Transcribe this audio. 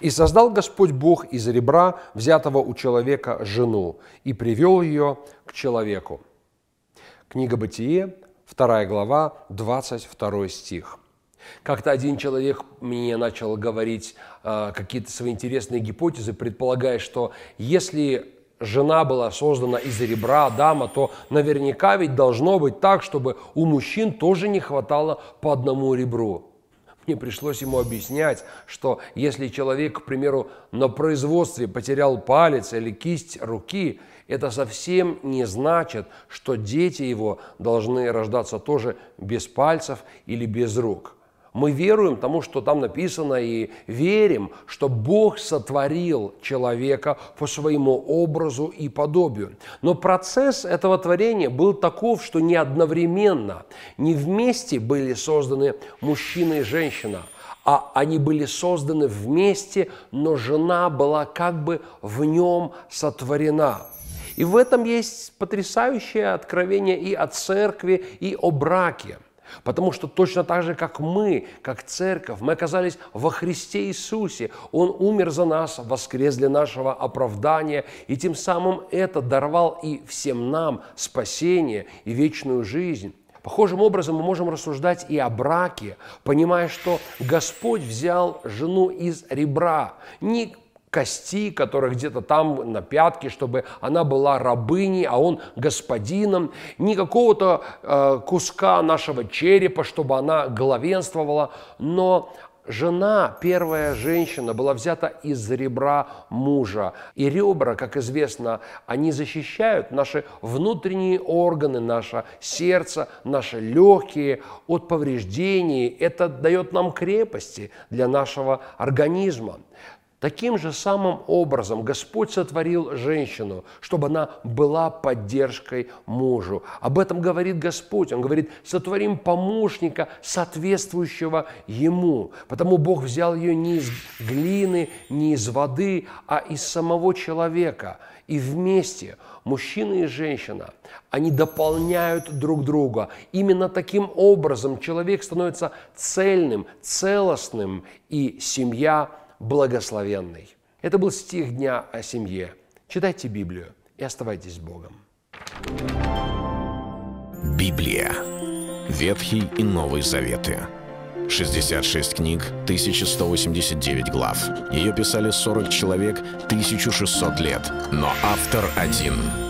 «И создал Господь Бог из ребра, взятого у человека, жену, и привел ее к человеку». Книга Бытие, 2 глава, 22 стих. Как-то один человек мне начал говорить э, какие-то свои интересные гипотезы, предполагая, что если жена была создана из ребра Адама, то наверняка ведь должно быть так, чтобы у мужчин тоже не хватало по одному ребру. Мне пришлось ему объяснять, что если человек, к примеру, на производстве потерял палец или кисть руки, это совсем не значит, что дети его должны рождаться тоже без пальцев или без рук – мы веруем тому, что там написано, и верим, что Бог сотворил человека по своему образу и подобию. Но процесс этого творения был таков, что не одновременно, не вместе были созданы мужчина и женщина, а они были созданы вместе, но жена была как бы в нем сотворена. И в этом есть потрясающее откровение и о церкви, и о браке – Потому что точно так же, как мы, как церковь, мы оказались во Христе Иисусе. Он умер за нас, воскрес для нашего оправдания, и тем самым это даровал и всем нам спасение и вечную жизнь. Похожим образом мы можем рассуждать и о браке, понимая, что Господь взял жену из ребра, не кости, которая где-то там на пятке, чтобы она была рабыней, а он господином, ни какого-то э, куска нашего черепа, чтобы она главенствовала, но жена, первая женщина, была взята из ребра мужа. И ребра, как известно, они защищают наши внутренние органы, наше сердце, наши легкие от повреждений. Это дает нам крепости для нашего организма. Таким же самым образом Господь сотворил женщину, чтобы она была поддержкой мужу. Об этом говорит Господь. Он говорит, сотворим помощника, соответствующего ему. Потому Бог взял ее не из глины, не из воды, а из самого человека. И вместе мужчина и женщина, они дополняют друг друга. Именно таким образом человек становится цельным, целостным, и семья – благословенный. Это был стих дня о семье. Читайте Библию и оставайтесь с Богом. Библия. Ветхий и Новый Заветы. 66 книг, 1189 глав. Ее писали 40 человек, 1600 лет. Но автор один –